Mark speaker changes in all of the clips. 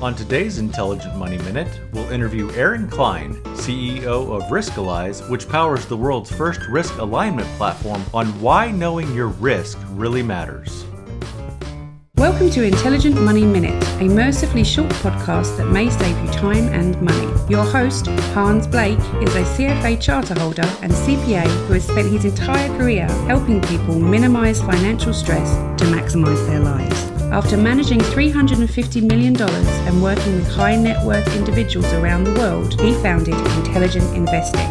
Speaker 1: On today's Intelligent Money Minute, we'll interview Aaron Klein, CEO of Riskalyze, which powers the world's first risk alignment platform, on why knowing your risk really matters.
Speaker 2: Welcome to Intelligent Money Minute, a mercifully short podcast that may save you time and money. Your host, Hans Blake, is a CFA charter holder and CPA who has spent his entire career helping people minimize financial stress to maximize their lives. After managing $350 million and working with high net worth individuals around the world, he founded Intelligent Investing.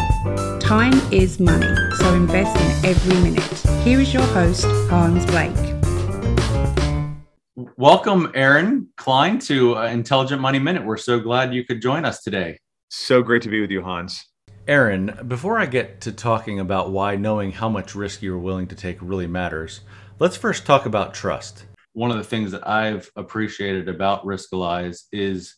Speaker 2: Time is money, so invest in every minute. Here is your host, Hans Blake.
Speaker 1: Welcome, Aaron Klein, to uh, Intelligent Money Minute. We're so glad you could join us today.
Speaker 3: So great to be with you, Hans.
Speaker 1: Aaron, before I get to talking about why knowing how much risk you're willing to take really matters, let's first talk about trust. One of the things that I've appreciated about Riskalyze is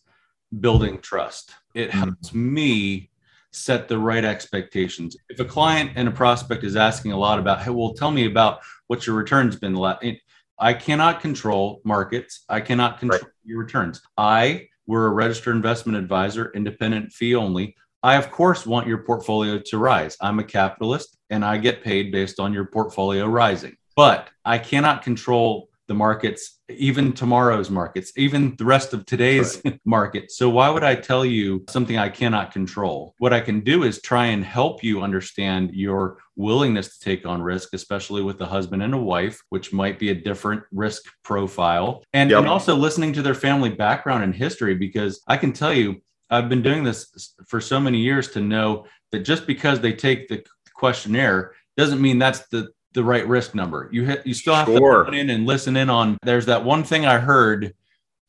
Speaker 1: building trust. It mm-hmm. helps me set the right expectations. If a client and a prospect is asking a lot about, hey, well, tell me about what your return's been. I cannot control markets. I cannot control right. your returns. I, we're a registered investment advisor, independent fee only. I, of course, want your portfolio to rise. I'm a capitalist and I get paid based on your portfolio rising. But I cannot control the markets, even tomorrow's markets, even the rest of today's right. market. So, why would I tell you something I cannot control? What I can do is try and help you understand your willingness to take on risk, especially with a husband and a wife, which might be a different risk profile, and, yep. and also listening to their family background and history, because I can tell you, I've been doing this for so many years to know that just because they take the questionnaire doesn't mean that's the the right risk number. You hit, you still have sure. to put in and listen in on. There's that one thing I heard.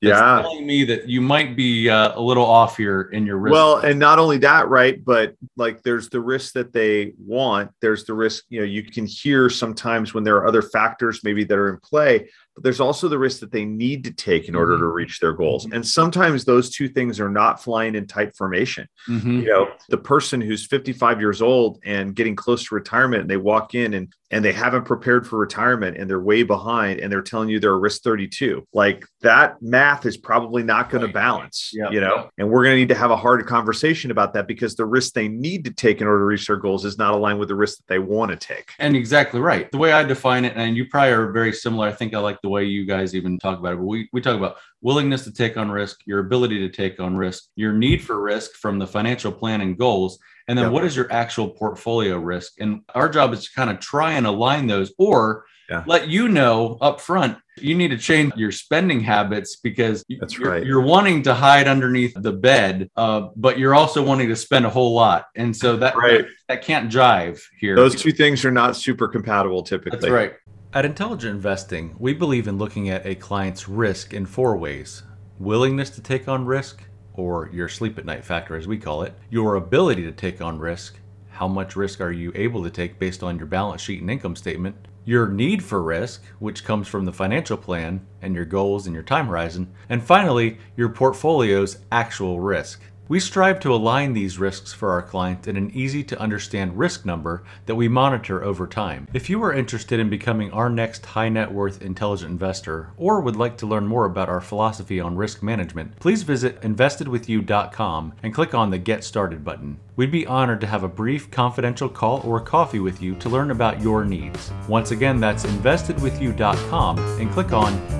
Speaker 1: yeah, telling me that you might be uh, a little off here in your risk.
Speaker 3: Well, and not only that, right? But like, there's the risk that they want. There's the risk. You know, you can hear sometimes when there are other factors maybe that are in play but there's also the risk that they need to take in order to mm-hmm. reach their goals. Mm-hmm. And sometimes those two things are not flying in tight formation. Mm-hmm. You know, the person who's 55 years old and getting close to retirement and they walk in and and they haven't prepared for retirement and they're way behind and they're telling you they're a risk 32. Like that math is probably not going to balance, you know, and we're going to need to have a hard conversation about that because the risk they need to take in order to reach their goals is not aligned with the risk that they want to take.
Speaker 1: And exactly right. The way I define it, and you probably are very similar. I think I like the way you guys even talk about it, but we, we talk about willingness to take on risk, your ability to take on risk, your need for risk from the financial plan and goals. And then yep. what is your actual portfolio risk? And our job is to kind of try and align those or yeah. let you know up front you need to change your spending habits because
Speaker 3: That's
Speaker 1: you're,
Speaker 3: right.
Speaker 1: you're wanting to hide underneath the bed, uh, but you're also wanting to spend a whole lot. And so that, right. that, that can't jive here.
Speaker 3: Those two things are not super compatible typically.
Speaker 1: That's right. At Intelligent Investing, we believe in looking at a client's risk in four ways willingness to take on risk, or your sleep at night factor as we call it, your ability to take on risk, how much risk are you able to take based on your balance sheet and income statement, your need for risk, which comes from the financial plan and your goals and your time horizon, and finally, your portfolio's actual risk. We strive to align these risks for our clients in an easy to understand risk number that we monitor over time. If you are interested in becoming our next high net worth intelligent investor or would like to learn more about our philosophy on risk management, please visit investedwithyou.com and click on the Get Started button. We'd be honored to have a brief confidential call or coffee with you to learn about your needs. Once again, that's investedwithyou.com and click on